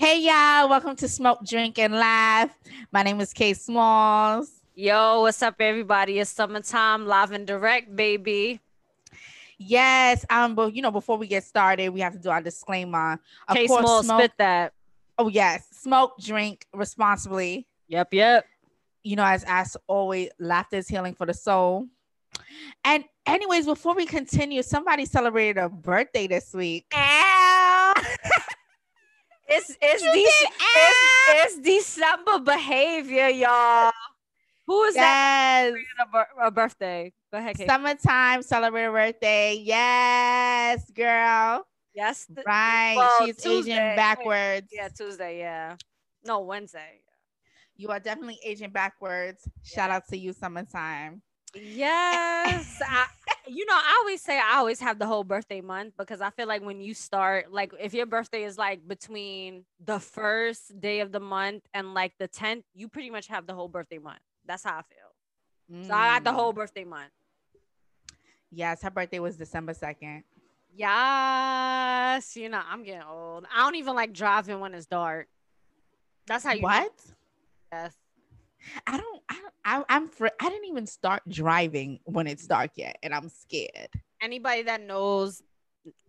Hey y'all, welcome to Smoke, Drink, and Laugh. My name is Kay Smalls. Yo, what's up, everybody? It's summertime, live and direct, baby. Yes, um, but you know, before we get started, we have to do our disclaimer. Of Kay course, Small, smoke, spit that. Oh yes, smoke, drink responsibly. Yep, yep. You know, as as always, laughter is healing for the soul. And anyways, before we continue, somebody celebrated a birthday this week. It's it's, de- it's, it's December behavior, y'all. Who is yes. that? A, a birthday. Go ahead. Kate. Summertime, celebrate a birthday. Yes, girl. Yes. The, right. Well, She's Tuesday. aging backwards. Yeah, Tuesday. Yeah. No, Wednesday. You are definitely aging backwards. Yeah. Shout out to you, summertime. Yes. I, you know, I always say I always have the whole birthday month because I feel like when you start, like if your birthday is like between the first day of the month and like the 10th, you pretty much have the whole birthday month. That's how I feel. Mm. So I got the whole mm. birthday month. Yes, her birthday was December 2nd. Yes, you know, I'm getting old. I don't even like driving when it's dark. That's how you What? Know. Yes. I don't I I, I'm fr- I didn't even start driving when it's dark yet, and I'm scared. Anybody that knows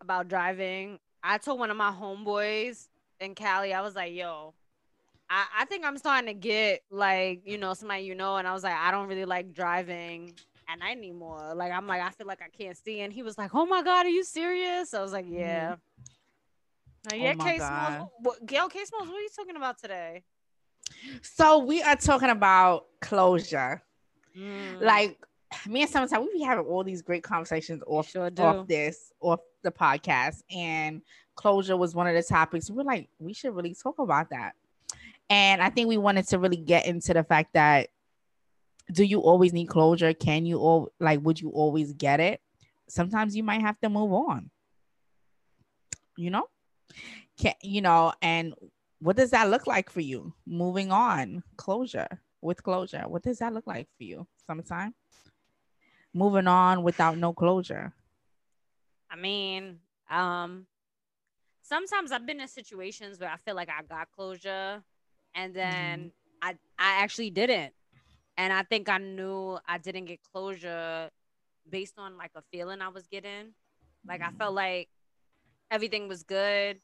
about driving, I told one of my homeboys in Cali, I was like, "Yo, I, I think I'm starting to get like, you know, somebody you know, and I was like, I don't really like driving at night anymore. Like, I'm like, I feel like I can't see. And he was like, Oh my god, are you serious? I was like, Yeah. Mm-hmm. Yeah, oh Kay Smalls. What, Gail Kay Smalls, what are you talking about today? So we are talking about closure. Mm. Like me and sometimes we be having all these great conversations off, sure off this, off the podcast. And closure was one of the topics. We're like, we should really talk about that. And I think we wanted to really get into the fact that do you always need closure? Can you all like would you always get it? Sometimes you might have to move on. You know? Can you know, and what does that look like for you? Moving on, closure with closure. What does that look like for you? Sometime moving on without no closure. I mean, um, sometimes I've been in situations where I feel like I got closure and then mm-hmm. I I actually didn't. And I think I knew I didn't get closure based on like a feeling I was getting. Like mm-hmm. I felt like everything was good.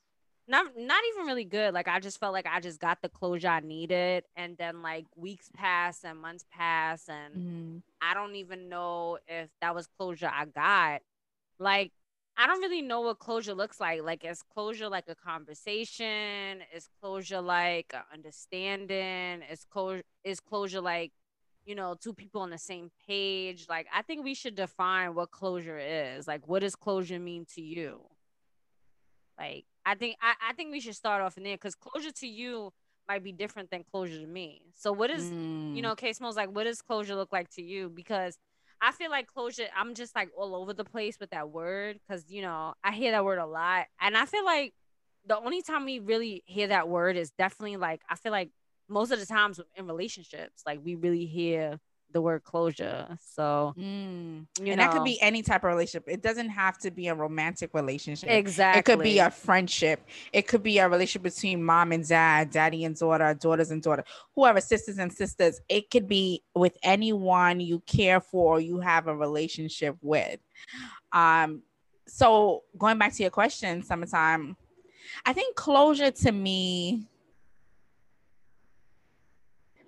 Not not even really good. Like I just felt like I just got the closure I needed and then like weeks pass and months pass and mm-hmm. I don't even know if that was closure I got. Like I don't really know what closure looks like. Like, is closure like a conversation? Is closure like understanding? Is closure is closure like, you know, two people on the same page? Like, I think we should define what closure is. Like, what does closure mean to you? Like, I think I, I think we should start off in there because closure to you might be different than closure to me. So, what is mm. you know, Kay Smalls like? What does closure look like to you? Because I feel like closure, I'm just like all over the place with that word because, you know, I hear that word a lot. And I feel like the only time we really hear that word is definitely like, I feel like most of the times in relationships, like we really hear the word closure. So, mm. and know. that could be any type of relationship. It doesn't have to be a romantic relationship. Exactly. It could be a friendship. It could be a relationship between mom and dad, daddy and daughter, daughters and daughter, whoever, sisters and sisters. It could be with anyone you care for, you have a relationship with. Um, so going back to your question, summertime, I think closure to me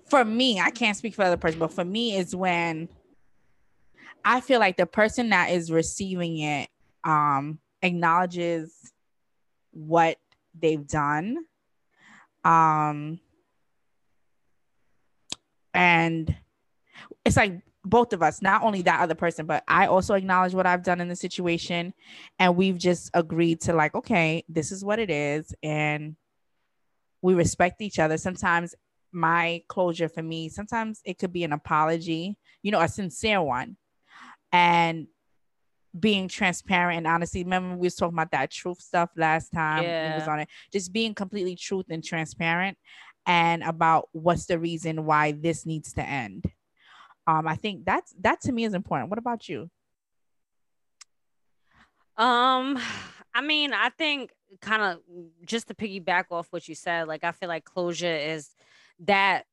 for me, I can't speak for other person, but for me is when I feel like the person that is receiving it um acknowledges what they've done. Um and it's like both of us, not only that other person, but I also acknowledge what I've done in the situation. And we've just agreed to, like, okay, this is what it is. And we respect each other. Sometimes my closure for me sometimes it could be an apology you know a sincere one. And being transparent and honestly remember we was talking about that truth stuff last time yeah. was on it? Just being completely truth and transparent and about what's the reason why this needs to end. Um i think that's that to me is important. What about you? Um I mean, I think kind of just to piggyback off what you said, like I feel like closure is that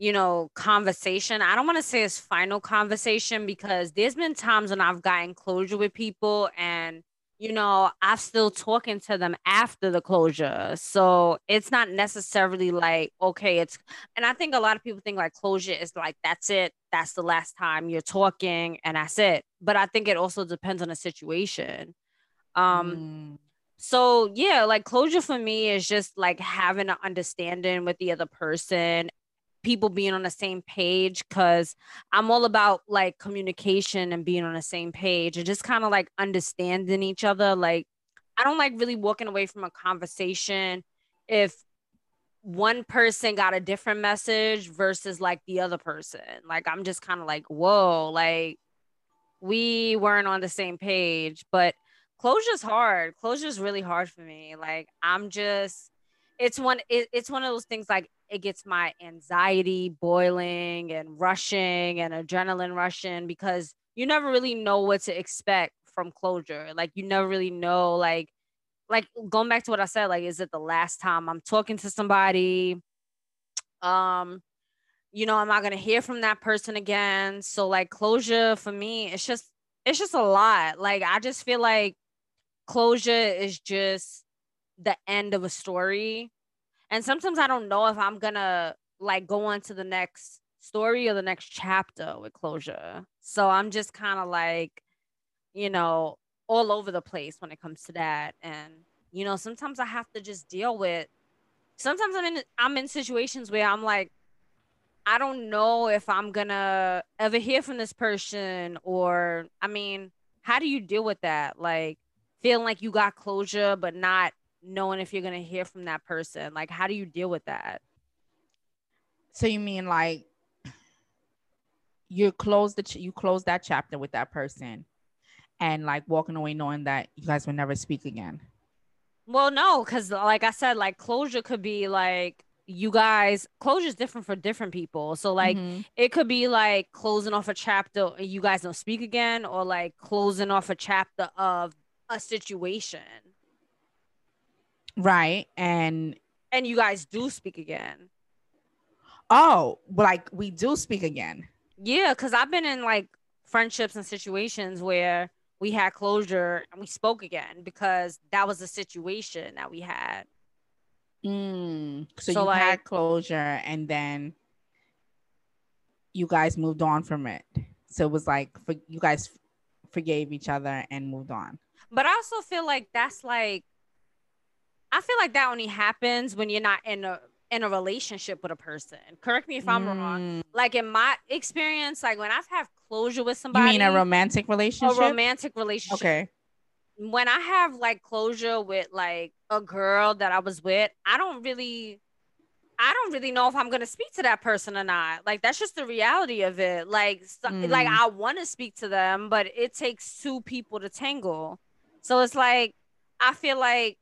you know, conversation. I don't want to say it's final conversation because there's been times when I've gotten closure with people and you know, I'm still talking to them after the closure. So it's not necessarily like, okay, it's, and I think a lot of people think like closure is like, that's it. That's the last time you're talking and that's it. But I think it also depends on the situation. Um, mm. So yeah, like closure for me is just like having an understanding with the other person people being on the same page because I'm all about like communication and being on the same page and just kind of like understanding each other. Like, I don't like really walking away from a conversation if one person got a different message versus like the other person. Like, I'm just kind of like, whoa, like we weren't on the same page. But closure's hard. Closure's really hard for me. Like, I'm just, it's one, it, it's one of those things like it gets my anxiety boiling and rushing and adrenaline rushing because you never really know what to expect from closure. Like you never really know like like going back to what I said, like is it the last time I'm talking to somebody? Um, you know, I'm I gonna hear from that person again. So like closure for me, it's just it's just a lot. Like I just feel like closure is just the end of a story and sometimes I don't know if I'm gonna like go on to the next story or the next chapter with closure. So I'm just kind of like, you know, all over the place when it comes to that. And you know, sometimes I have to just deal with. Sometimes I'm in I'm in situations where I'm like, I don't know if I'm gonna ever hear from this person, or I mean, how do you deal with that? Like feeling like you got closure, but not knowing if you're going to hear from that person? Like how do you deal with that? So you mean like you close the ch- you close that chapter with that person and like walking away knowing that you guys will never speak again? Well no because like i said like closure could be like you guys closure is different for different people. So like mm-hmm. it could be like closing off a chapter and you guys don't speak again or like closing off a chapter of a situation Right. And and you guys do speak again. Oh, like we do speak again. Yeah, because I've been in like friendships and situations where we had closure and we spoke again because that was the situation that we had. Mm, so, so, you like, had closure and then you guys moved on from it. So it was like for you guys forgave each other and moved on. But I also feel like that's like I feel like that only happens when you're not in a in a relationship with a person. Correct me if I'm mm. wrong. Like in my experience, like when I've had closure with somebody. You mean a romantic relationship? A romantic relationship. Okay. When I have like closure with like a girl that I was with, I don't really I don't really know if I'm gonna speak to that person or not. Like that's just the reality of it. Like, so, mm. like I want to speak to them, but it takes two people to tangle. So it's like I feel like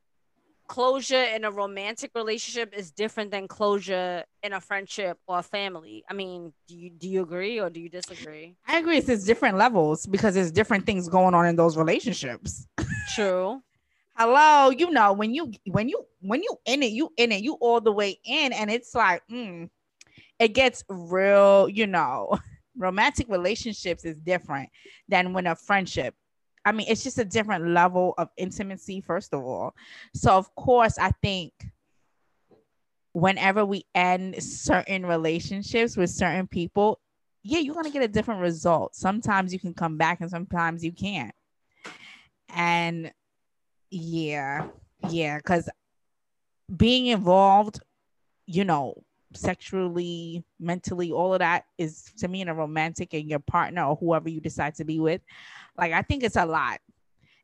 closure in a romantic relationship is different than closure in a friendship or a family. I mean, do you do you agree or do you disagree? I agree. It's different levels because there's different things going on in those relationships. True. Hello, you know when you when you when you in it, you in it, you all the way in, and it's like, mm, it gets real. You know, romantic relationships is different than when a friendship I mean, it's just a different level of intimacy, first of all. So, of course, I think whenever we end certain relationships with certain people, yeah, you're going to get a different result. Sometimes you can come back and sometimes you can't. And yeah, yeah, because being involved, you know, sexually, mentally, all of that is to me in a romantic and your partner or whoever you decide to be with. Like I think it's a lot.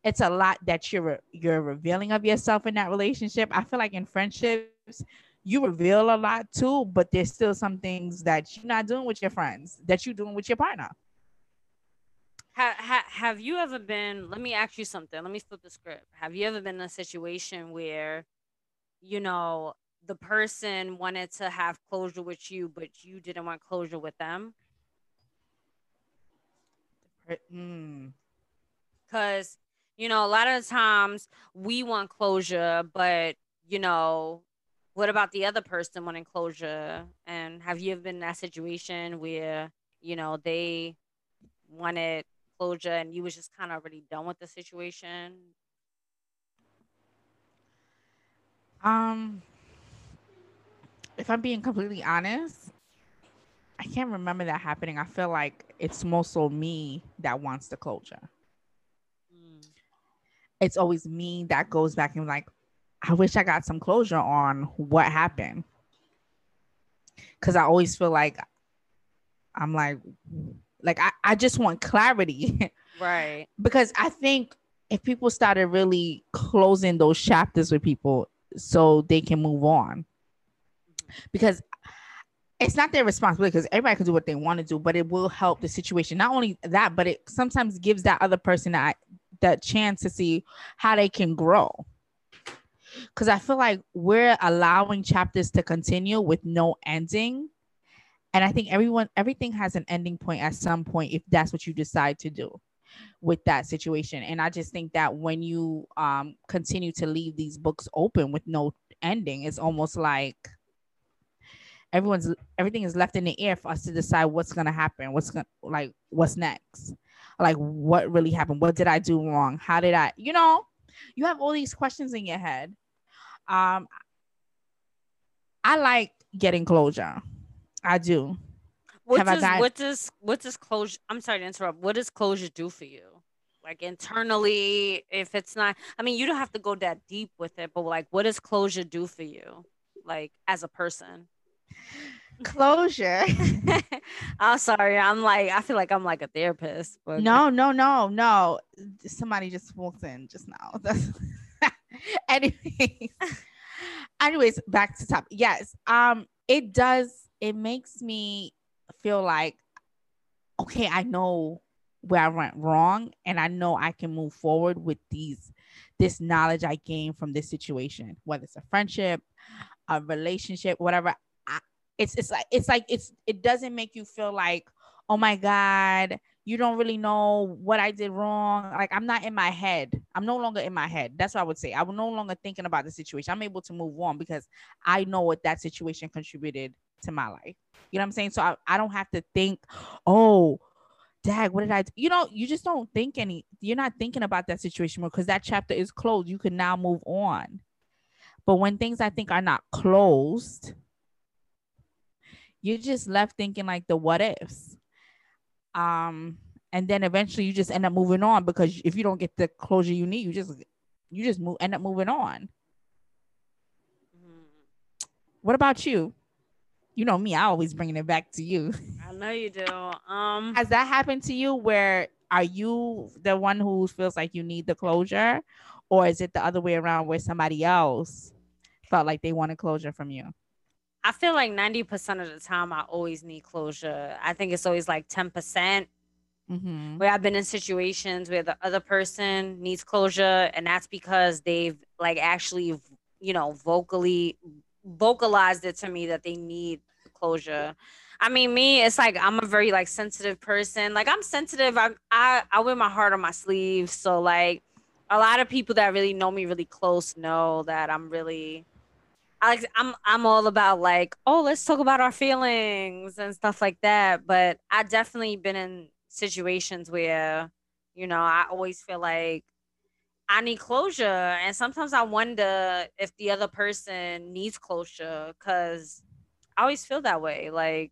It's a lot that you're you're revealing of yourself in that relationship. I feel like in friendships, you reveal a lot too, but there's still some things that you're not doing with your friends that you're doing with your partner. Have, have, have you ever been, let me ask you something. Let me flip the script. Have you ever been in a situation where, you know, the person wanted to have closure with you, but you didn't want closure with them? Mm. Because, you know, a lot of times we want closure, but you know, what about the other person wanting closure? And have you ever been in that situation where, you know, they wanted closure and you was just kind of already done with the situation? Um if I'm being completely honest, I can't remember that happening. I feel like it's more so me that wants the closure it's always me that goes back and like, I wish I got some closure on what happened. Cause I always feel like I'm like, like I, I just want clarity. Right. because I think if people started really closing those chapters with people so they can move on. Because it's not their responsibility because everybody can do what they want to do, but it will help the situation. Not only that, but it sometimes gives that other person that that chance to see how they can grow. Because i feel like we're allowing chapters to continue with no ending. And i think everyone everything has an ending point at some point if that's what you decide to do with that situation. And i just think that when you um continue to leave these books open with no ending it's almost like everyone's everything is left in the air for us to decide what's to happen what's to like what's next like what really happened? What did i do wrong? How did i you know you have all these questions in your head. Um i like getting closure. I do. What does what does what does closure i'm sorry to interrupt. What does closure do for you? Like internally if it's not i mean you don't have to go that deep with it but like what does closure do for you? Like as a person closure. I'm sorry. I'm like, I feel like I'm like a therapist. But... No, no, no, no. Somebody just walked in just now. anyways, anyways, back to top. Yes. Um, it does, it makes me feel like, okay, I know where I went wrong and I know I can move forward with these this knowledge I gained from this situation, whether it's a friendship, a relationship, whatever it's it's like it's like it's it doesn't make you feel like oh my god you don't really know what i did wrong. Like i'm not in my head. I'm no longer in my head. That's what i would say. I'm no longer thinking about the situation. I'm able to move on because i know what that situation contributed to my life. You know what i'm saying? So i, I don't have to think oh dag what did i do? you know you just don't think any you're not thinking about that situation more because that chapter is closed. You can now move on. But when things i think are not closed you're just left thinking like the what ifs. Um, and then eventually you just end up moving on because if you don't get the closure you need, you just you just move end up moving on. Mm-hmm. What about you? You know me, I always bringing it back to you. I know you do. Um, has that happened to you? Where are you the one who feels like you need the closure, or is it the other way around where somebody else felt like they wanted closure from you? I feel like 90% of the time I always need closure. I think it's always like 10% mm-hmm. where I've been in situations where the other person needs closure. And that's because they've like actually, you know, vocally vocalized it to me that they need closure. I mean, me, it's like I'm a very like sensitive person. Like I'm sensitive. I I, I wear my heart on my sleeve. So like a lot of people that really know me really close know that I'm really I I'm I'm all about like, oh, let's talk about our feelings and stuff like that. But I definitely been in situations where, you know, I always feel like I need closure. And sometimes I wonder if the other person needs closure because I always feel that way. Like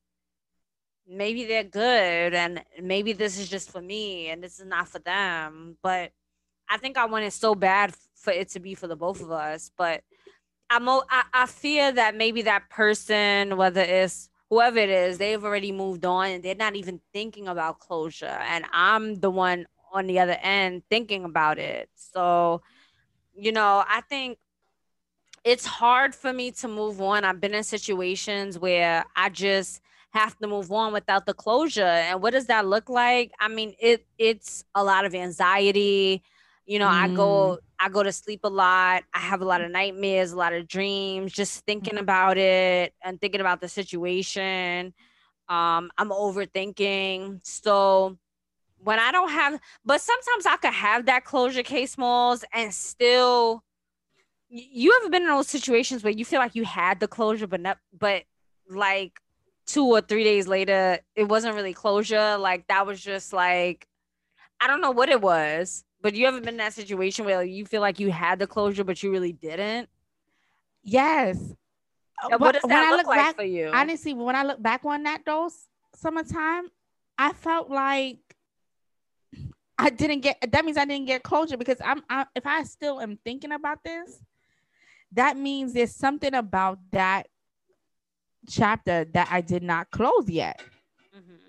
maybe they're good and maybe this is just for me and this is not for them. But I think I want it so bad for it to be for the both of us. But I'm I, I fear that maybe that person, whether it's whoever it is, they've already moved on and they're not even thinking about closure. And I'm the one on the other end thinking about it. So, you know, I think it's hard for me to move on. I've been in situations where I just have to move on without the closure. And what does that look like? I mean, it it's a lot of anxiety. You know, mm. I go I go to sleep a lot. I have a lot of nightmares, a lot of dreams, just thinking mm-hmm. about it and thinking about the situation. Um, I'm overthinking. So when I don't have, but sometimes I could have that closure Kay Smalls and still. You ever been in those situations where you feel like you had the closure, but not, but like two or three days later, it wasn't really closure. Like that was just like, I don't know what it was, but you haven't been in that situation where you feel like you had the closure, but you really didn't? Yes. what does that when look I look like back, for you? Honestly, when I look back on that those summertime, I felt like I didn't get that means I didn't get closure because I'm I, if I still am thinking about this, that means there's something about that chapter that I did not close yet. Mm-hmm.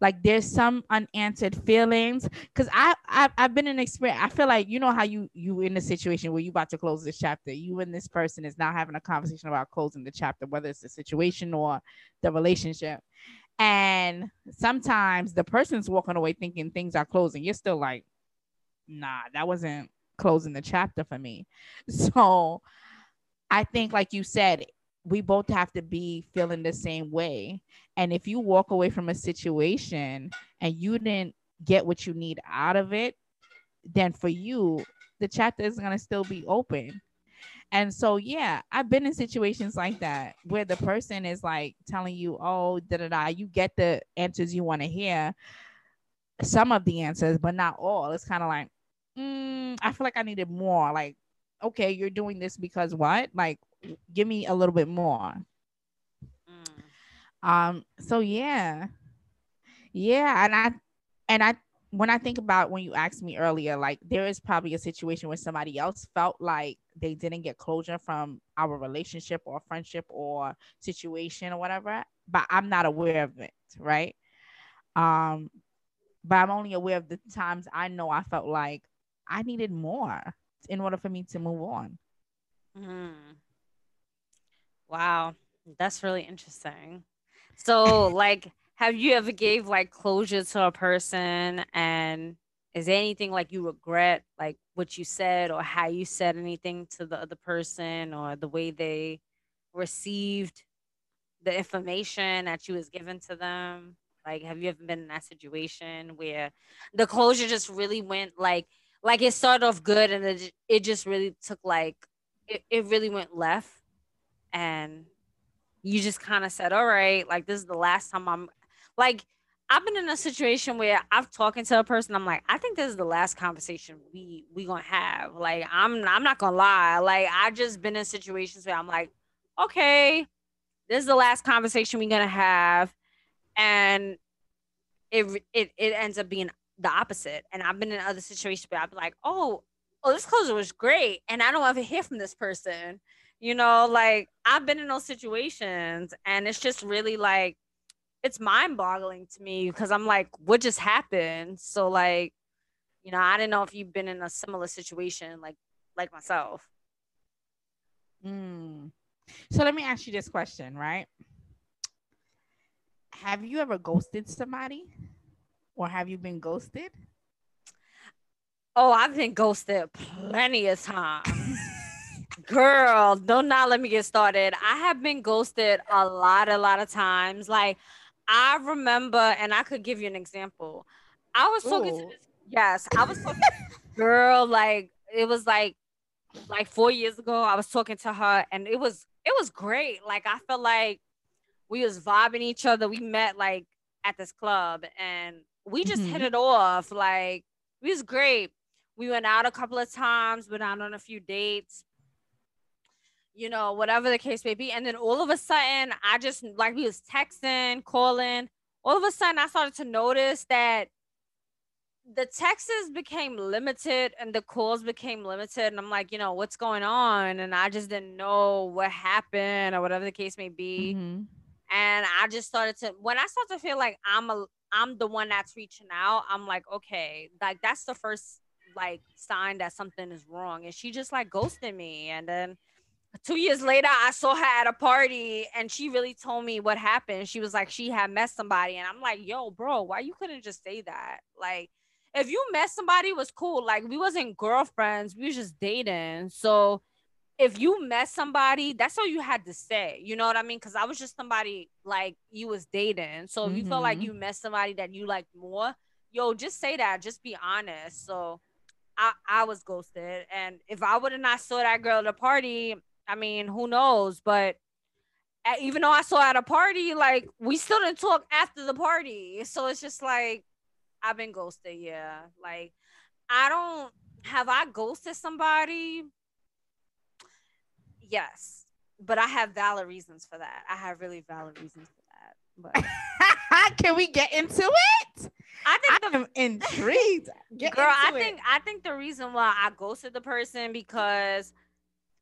Like there's some unanswered feelings because I I've, I've been an experience. I feel like you know how you you in a situation where you about to close this chapter. You and this person is now having a conversation about closing the chapter, whether it's the situation or the relationship. And sometimes the person's walking away thinking things are closing. You're still like, nah, that wasn't closing the chapter for me. So I think, like you said, we both have to be feeling the same way. And if you walk away from a situation and you didn't get what you need out of it, then for you, the chapter is going to still be open. And so, yeah, I've been in situations like that where the person is like telling you, oh, da da da, you get the answers you want to hear, some of the answers, but not all. It's kind of like, mm, I feel like I needed more. Like, okay, you're doing this because what? Like, give me a little bit more. Um, so yeah. Yeah, and I and I when I think about when you asked me earlier, like there is probably a situation where somebody else felt like they didn't get closure from our relationship or friendship or situation or whatever, but I'm not aware of it, right? Um, but I'm only aware of the times I know I felt like I needed more in order for me to move on. Mm. Wow, that's really interesting. So, like, have you ever gave like closure to a person? And is there anything like you regret like what you said or how you said anything to the other person or the way they received the information that you was given to them? Like have you ever been in that situation where the closure just really went like like it started off good and it, it just really took like it, it really went left? And you just kind of said all right like this is the last time i'm like I've been in a situation where I've talking to a person. I'm like, I think this is the last conversation we we gonna have. Like, I'm I'm not gonna lie. Like, I just been in situations where I'm like, okay, this is the last conversation we're gonna have, and it it it ends up being the opposite. And I've been in other situations where I'm like, oh, oh, this closure was great, and I don't ever hear from this person. You know, like I've been in those situations, and it's just really like it's mind boggling to me because I'm like, what just happened? So like, you know, I didn't know if you've been in a similar situation like like myself. Mm. So let me ask you this question, right? Have you ever ghosted somebody? Or have you been ghosted? Oh, I've been ghosted plenty of times. Girl, don't not let me get started. I have been ghosted a lot, a lot of times. Like I remember, and I could give you an example. I was talking Ooh. to this, yes, I was talking girl, like it was like like four years ago. I was talking to her, and it was it was great. Like I felt like we was vibing each other. We met like at this club, and we just mm-hmm. hit it off. Like it was great. We went out a couple of times, went out on a few dates you know, whatever the case may be. And then all of a sudden, I just like we was texting, calling. All of a sudden, I started to notice that the texts became limited and the calls became limited. And I'm like, you know, what's going on? And I just didn't know what happened or whatever the case may be. Mm-hmm. And I just started to when I start to feel like I'm a I'm the one that's reaching out, I'm like, okay, like that's the first like sign that something is wrong. And she just like ghosted me. And then two years later, I saw her at a party and she really told me what happened. She was like, she had met somebody. And I'm like, yo, bro, why you couldn't just say that? Like, if you met somebody, was cool. Like, we wasn't girlfriends, we was just dating. So if you met somebody, that's all you had to say. You know what I mean? Because I was just somebody like you was dating. So if mm-hmm. you felt like mm-hmm. you met somebody that you liked more, yo, just say that, just be honest. So I, I was ghosted. And if I would have not saw that girl at a party, I mean, who knows? But eh, even though I saw at a party, like we still didn't talk after the party. So it's just like I've been ghosted, yeah. Like I don't have I ghosted somebody? Yes. But I have valid reasons for that. I have really valid reasons for that. But can we get into it? I think I'm intrigued. Get Girl, I think I think the reason why I ghosted the person because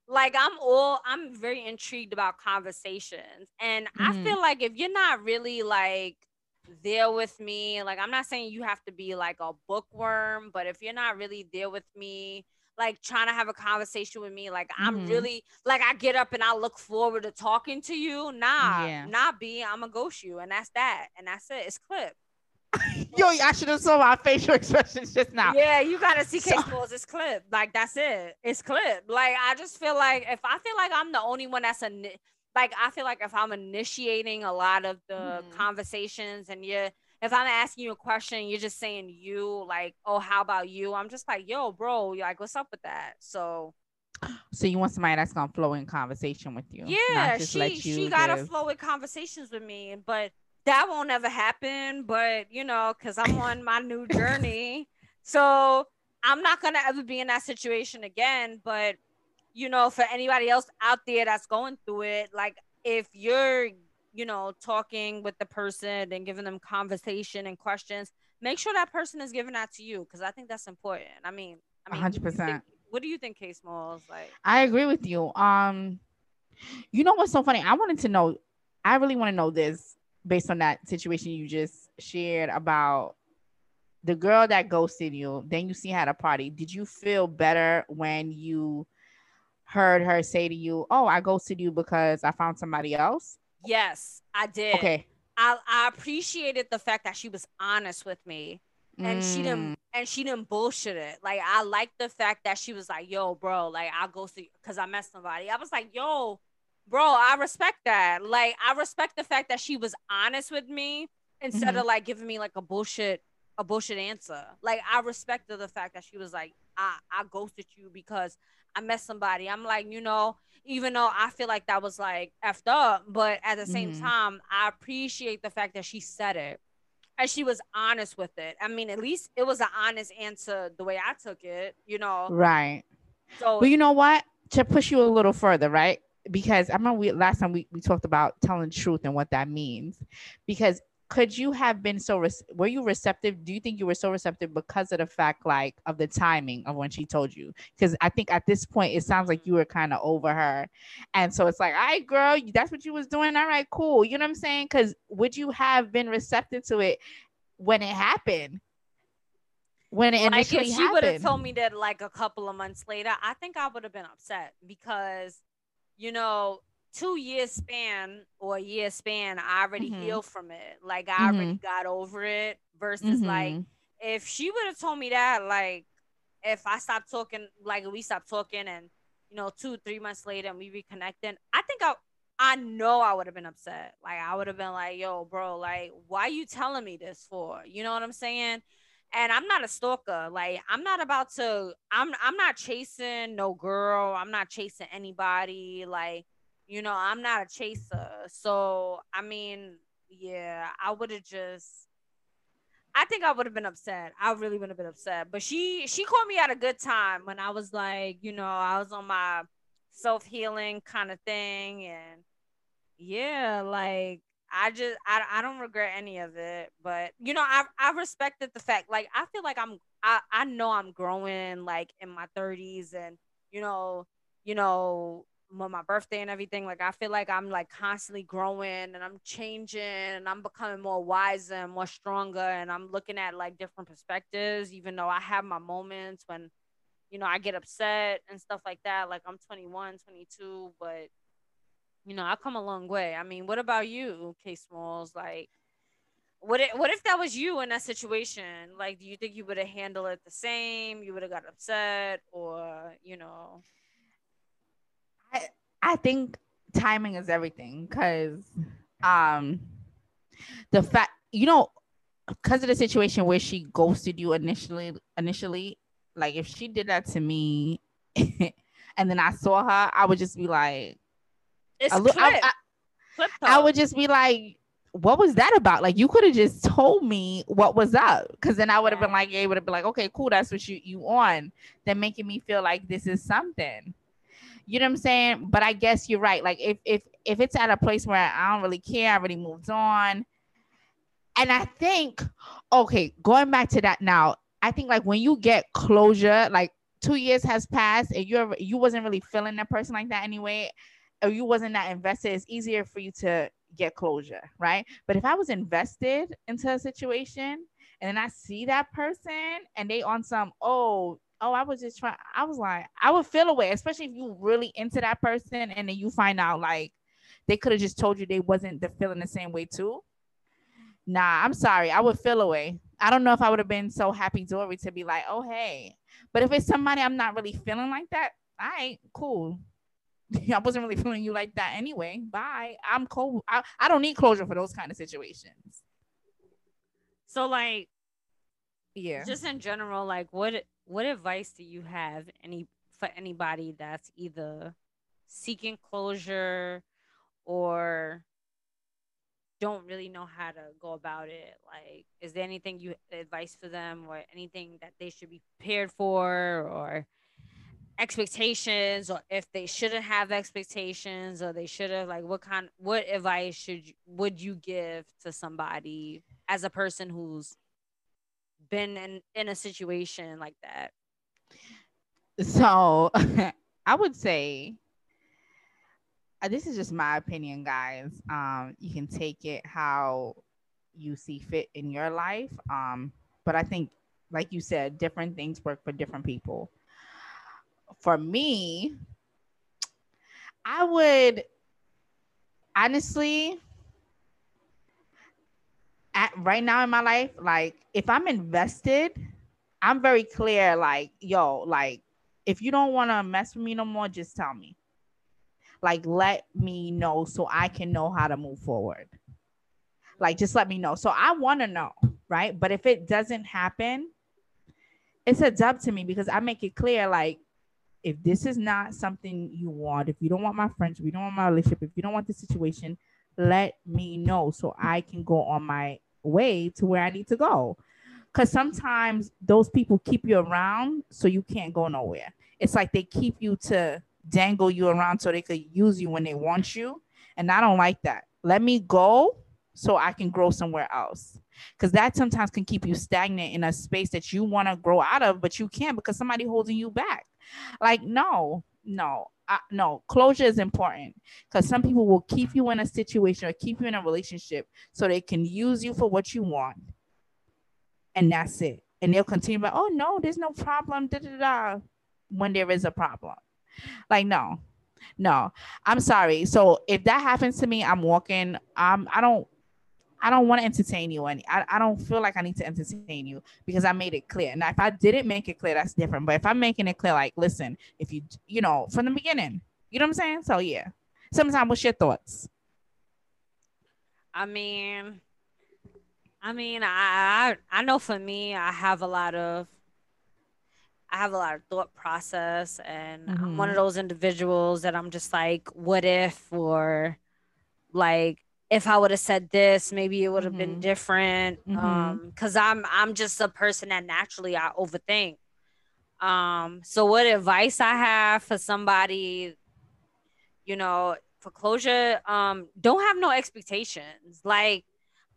like I'm all I'm very intrigued about conversations. And mm-hmm. I feel like if you're not really like there with me, like I'm not saying you have to be like a bookworm, but if you're not really there with me, like trying to have a conversation with me, like I'm mm-hmm. really like I get up and I look forward to talking to you. Nah, yeah. not be, I'm gonna ghost you, and that's that, and that's it. It's clip. Yo, I should have saw my facial expressions just now. Yeah, you gotta see case so- It's clip. Like that's it. It's clip. Like I just feel like if I feel like I'm the only one that's a like I feel like if I'm initiating a lot of the mm. conversations and you if I'm asking you a question, you're just saying you like, oh, how about you? I'm just like, yo, bro, you're like, what's up with that? So so you want somebody that's gonna flow in conversation with you? Yeah, she she gotta flow in conversations with me, but that won't ever happen. But you know, because I'm on my new journey, so I'm not gonna ever be in that situation again. But you know, for anybody else out there that's going through it, like if you're, you know, talking with the person and giving them conversation and questions, make sure that person is giving that to you because I think that's important. I mean, I mean, hundred percent. What do you think, Kay Smalls? Like, I agree with you. Um, you know what's so funny? I wanted to know. I really want to know this based on that situation you just shared about the girl that ghosted you. Then you see her at a party. Did you feel better when you? heard her say to you, "Oh, I ghosted you because I found somebody else." Yes, I did. Okay. I, I appreciated the fact that she was honest with me and mm. she didn't mm. and she didn't bullshit it. Like I like the fact that she was like, "Yo, bro, like I'll go see because I met somebody." I was like, "Yo, bro, I respect that. Like I respect the fact that she was honest with me instead mm-hmm. of like giving me like a bullshit a bullshit answer. Like I respected the fact that she was like, "I I ghosted you because I met somebody. I'm like, you know, even though I feel like that was like effed up, but at the same mm-hmm. time, I appreciate the fact that she said it and she was honest with it. I mean, at least it was an honest answer the way I took it, you know. Right. So, but you know what? To push you a little further, right? Because I remember we last time we, we talked about telling truth and what that means. Because could you have been so re- were you receptive? Do you think you were so receptive because of the fact like of the timing of when she told you? Because i think at this point it sounds like you were kind of over her. And so it's like all right girl that's what you was doing? All right cool. You know what i'm saying? Because would you have been receptive to it when it happened? When it like if she would have told me that like a couple of months later i think i would have been upset because you know two year span or a year span, I already mm-hmm. healed from it. Like I mm-hmm. already got over it. Versus mm-hmm. like if she would have told me that, like if I stopped talking, like we stopped talking, and you know, two three months later, and we reconnected, I think I. I know I would have been upset. Like I would have been like, "Yo, bro, like why you telling me this for?" You know what I'm saying? And I'm not a stalker. Like I'm not about to I'm I'm not chasing no girl. I'm not chasing anybody. Like you know, I'm not a chaser. So, I mean, yeah, I would have just I think I would have been upset. I really would have been upset. But she she called me at a good time when I was like, you know, I was on my self-healing kind of thing and yeah, like I just I, I don't regret any of it, but you know, I I respected the fact like I feel like I'm I I know I'm growing like in my 30s and you know, you know, on my birthday and everything like i feel like i'm like constantly growing and i'm changing and i'm becoming more wiser and more stronger and i'm looking at like different perspectives even though i have my moments when you know i get upset and stuff like that like i'm 21 22 but you know i come a long way. I mean what about you Kay Smalls? Like what if, what if that was you in that situation? Like do you think you would have handled it the same? You would have got upset or you know? I, I think timing is everything because um the fact you know because of the situation where she ghosted you initially initially like if she did that to me and then I saw her, I would just be like, it's I, I, I, I would just be like, what was that about? Like you could have just told me what was up. Cause then I would have been like able to be like, okay, cool, that's what you you on. Then making me feel like this is something. You know what I'm saying? But I guess you're right. Like if if if it's at a place where I don't really care, I already moved on. And I think, okay, going back to that now, I think like when you get closure, like two years has passed and you're you wasn't really feeling that person like that anyway, or you wasn't that invested, it's easier for you to get closure, right? But if I was invested into a situation and then I see that person and they on some, oh, oh, I was just trying, I was like, I would feel away, especially if you really into that person and then you find out like they could have just told you they wasn't the feeling the same way too. Nah, I'm sorry. I would feel away. I don't know if I would have been so happy Dory to be like, oh hey. But if it's somebody I'm not really feeling like that, all right, cool. I wasn't really feeling you like that anyway. Bye. I'm cool. I, I don't need closure for those kind of situations. So like yeah. Just in general, like what what advice do you have any for anybody that's either seeking closure or don't really know how to go about it like is there anything you advice for them or anything that they should be prepared for or expectations or if they shouldn't have expectations or they should have like what kind what advice should you, would you give to somebody as a person who's been in in a situation like that? So i would say uh, this is just my opinion guys. Um you can take it how you see fit in your life um but i think like you said different things work for different people for me, I would honestly at right now in my life, like if I'm invested, I'm very clear, like, yo, like if you don't want to mess with me no more, just tell me. Like, let me know so I can know how to move forward. Like, just let me know. So I want to know, right? But if it doesn't happen, it's a dub to me because I make it clear, like, if this is not something you want, if you don't want my friendship, if you don't want my relationship, if you don't want the situation, let me know so I can go on my way to where I need to go. Because sometimes those people keep you around so you can't go nowhere. It's like they keep you to dangle you around so they could use you when they want you. And I don't like that. Let me go so I can grow somewhere else. Because that sometimes can keep you stagnant in a space that you want to grow out of, but you can't because somebody holding you back. Like, no, no, I, no. Closure is important because some people will keep you in a situation or keep you in a relationship so they can use you for what you want, and that's it. And they'll continue, but oh no, there's no problem. Da, da, da, when there is a problem, like no, no. I'm sorry. So if that happens to me, I'm walking. Um, I don't I don't want to entertain you any. I, I don't feel like I need to entertain you because I made it clear. Now, if I didn't make it clear, that's different. But if I'm making it clear, like, listen, if you, you know, from the beginning, you know what I'm saying? So yeah. Sometimes, what's your thoughts? I mean, I mean, I, I I know for me, I have a lot of I have a lot of thought process and mm-hmm. I'm one of mm-hmm. those individuals that I'm just like, what if or like if I would have said this, maybe it would have mm-hmm. been different. Mm-hmm. Um, cause I'm I'm just a person that naturally I overthink. Um, so what advice I have for somebody, you know, for closure, um, don't have no expectations. Like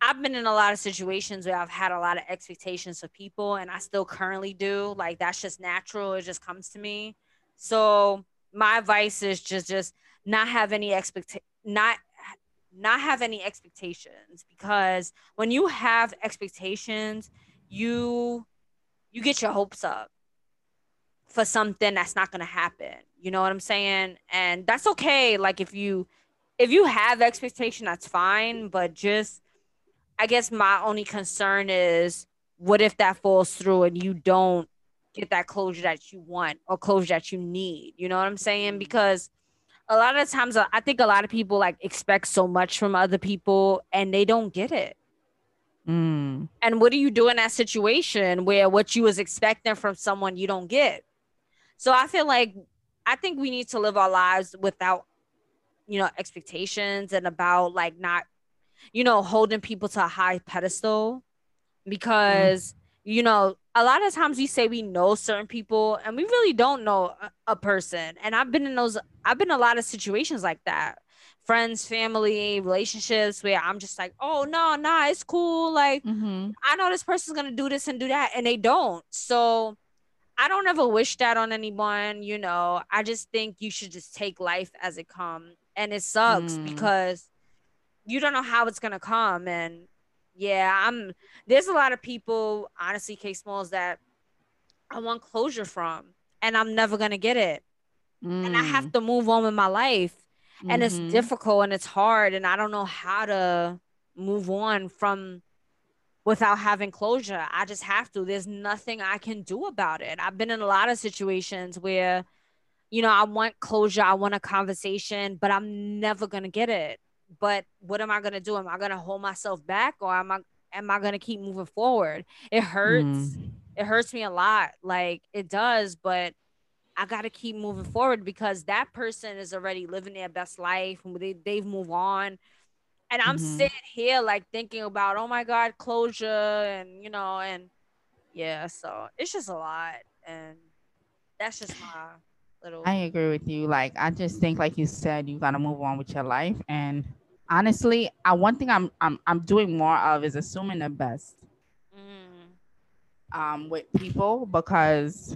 I've been in a lot of situations where I've had a lot of expectations of people and I still currently do. Like that's just natural. It just comes to me. So my advice is just just not have any expectation not not have any expectations because when you have expectations, you you get your hopes up for something that's not going to happen. You know what I'm saying? And that's okay like if you if you have expectation that's fine, but just I guess my only concern is what if that falls through and you don't get that closure that you want or closure that you need. You know what I'm saying? Mm-hmm. Because a lot of times I think a lot of people like expect so much from other people and they don't get it. Mm. And what do you do in that situation where what you was expecting from someone you don't get? So I feel like I think we need to live our lives without, you know, expectations and about like not, you know, holding people to a high pedestal because. You know, a lot of times we say we know certain people and we really don't know a, a person. And I've been in those, I've been in a lot of situations like that friends, family, relationships where I'm just like, oh no, nah, it's cool. Like mm-hmm. I know this person's gonna do this and do that, and they don't. So I don't ever wish that on anyone, you know. I just think you should just take life as it comes. And it sucks mm. because you don't know how it's gonna come. And yeah, I'm there's a lot of people, honestly, Kay Smalls, that I want closure from, and I'm never gonna get it. Mm. And I have mm. to move on with my life mm-hmm. and it's mm-hmm. difficult and it's hard and i don't know how to move on from without having closure i just have to there's nothing i can do about it i've been in a lot of situations where you know i want closure i want a conversation but i'm never going to get it but what am i going to do am i going to hold myself back or am i am i going to keep moving forward it hurts mm. it hurts me a lot like it does but I got to keep moving forward because that person is already living their best life and they, they've moved on. And I'm mm-hmm. sitting here like thinking about, oh my God, closure and, you know, and yeah, so it's just a lot. And that's just my little. I agree with you. Like, I just think, like you said, you got to move on with your life. And honestly, I, one thing I'm, I'm, I'm doing more of is assuming the best mm. um, with people because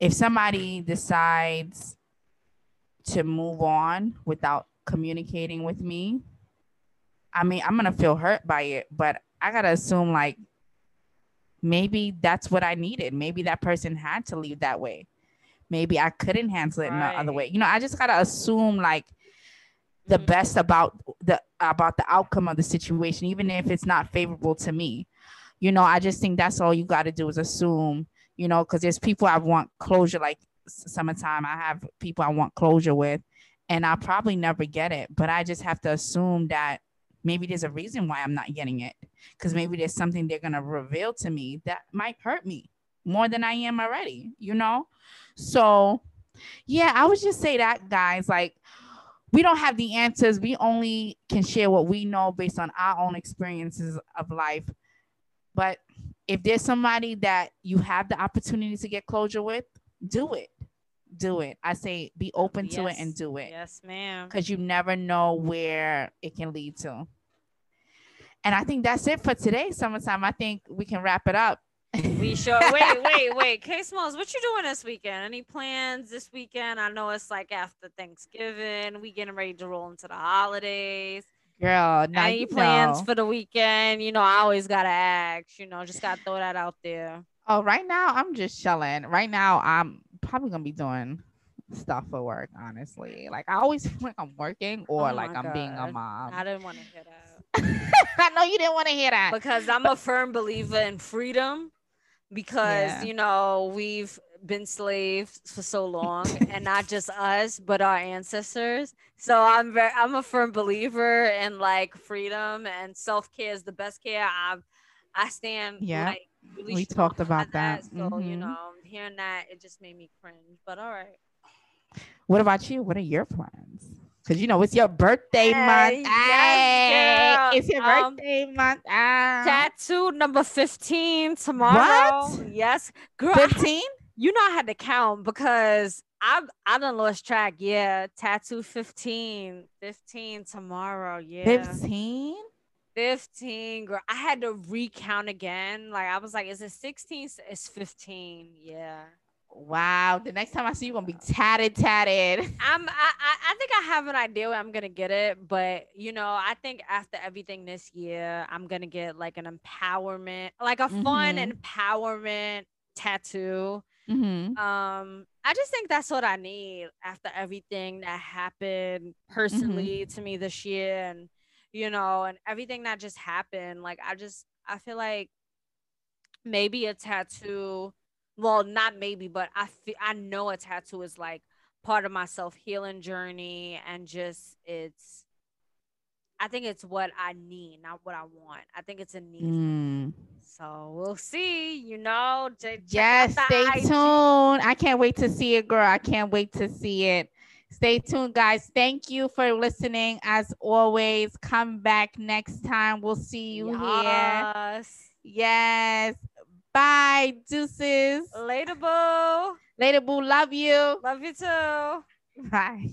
if somebody decides to move on without communicating with me, I mean, I'm gonna feel hurt by it, but I gotta assume like maybe that's what I needed. Maybe that person had to leave that way. Maybe I couldn't handle it right. in the other way. You know, I just gotta assume like the mm-hmm. best about the about the outcome of the situation, even if it's not favorable to me. You know, I just think that's all you got to do is assume you know, because there's people I want closure, like summertime, I have people I want closure with, and I'll probably never get it. But I just have to assume that maybe there's a reason why I'm not getting it, because maybe there's something they're gonna reveal to me that might hurt me more than I am already, you know? So, yeah, I would just say that, guys, like, we don't have the answers. We only can share what we know based on our own experiences of life. But if there's somebody that you have the opportunity to get closure with, do it. Do it. I say be open yes. to it and do it. Yes, ma'am. Because you never know where it can lead to. And I think that's it for today, summertime. I think we can wrap it up. We sure. Wait, wait, wait. Kay Smalls, what you doing this weekend? Any plans this weekend? I know it's like after Thanksgiving. We getting ready to roll into the holidays. Girl, now any plans know. for the weekend? You know, I always gotta ask. You know, just gotta throw that out there. Oh, right now I'm just chilling. Right now I'm probably gonna be doing stuff for work. Honestly, like I always feel like I'm working or oh like I'm God. being a mom. I didn't want to hear that. I know you didn't want to hear that because I'm a firm believer in freedom. Because yeah. you know we've been slaves for so long and not just us but our ancestors. So i'm very i'm a firm believer in like freedom and self-care is the best care I've, i stand yeah. like, really we talked about that, that. so mm-hmm. you know hearing that it just made me cringe but all right. What about you? What are your plans Cause you know it's your birthday hey, month. Yes, hey, it's your um, birthday month. Ah. Tattoo number 15 tomorrow. What? Yes. Girl. 15? you know I had to count because I've I done lost track. Yeah, tattoo 15, 15 tomorrow. Yeah, 15. 15 girl i had to recount again like i was like is it 16 it's 15 yeah wow the next time i see you gonna be tatted tatted i'm I, I think i have an idea where i'm gonna get it but you know i think after everything this year i'm gonna get like an empowerment like a fun mm-hmm. empowerment tattoo Mm-hmm. Um, I just think that's what I need after everything that happened personally mm-hmm. to me this year, and you know, and everything that just happened. Like, I just I feel like maybe a tattoo. Well, not maybe, but I feel I know a tattoo is like part of my self healing journey, and just it's I think it's what I need, not what I want. I think it's a need. Mm. So we'll see. You know, yes. Stay IG. tuned. I can't wait to see it, girl. I can't wait to see it. Stay tuned, guys. Thank you for listening. As always, come back next time. We'll see you yes. here. Yes. Bye. Deuces. Later, boo. Later, boo. Love you. Love you too. Bye.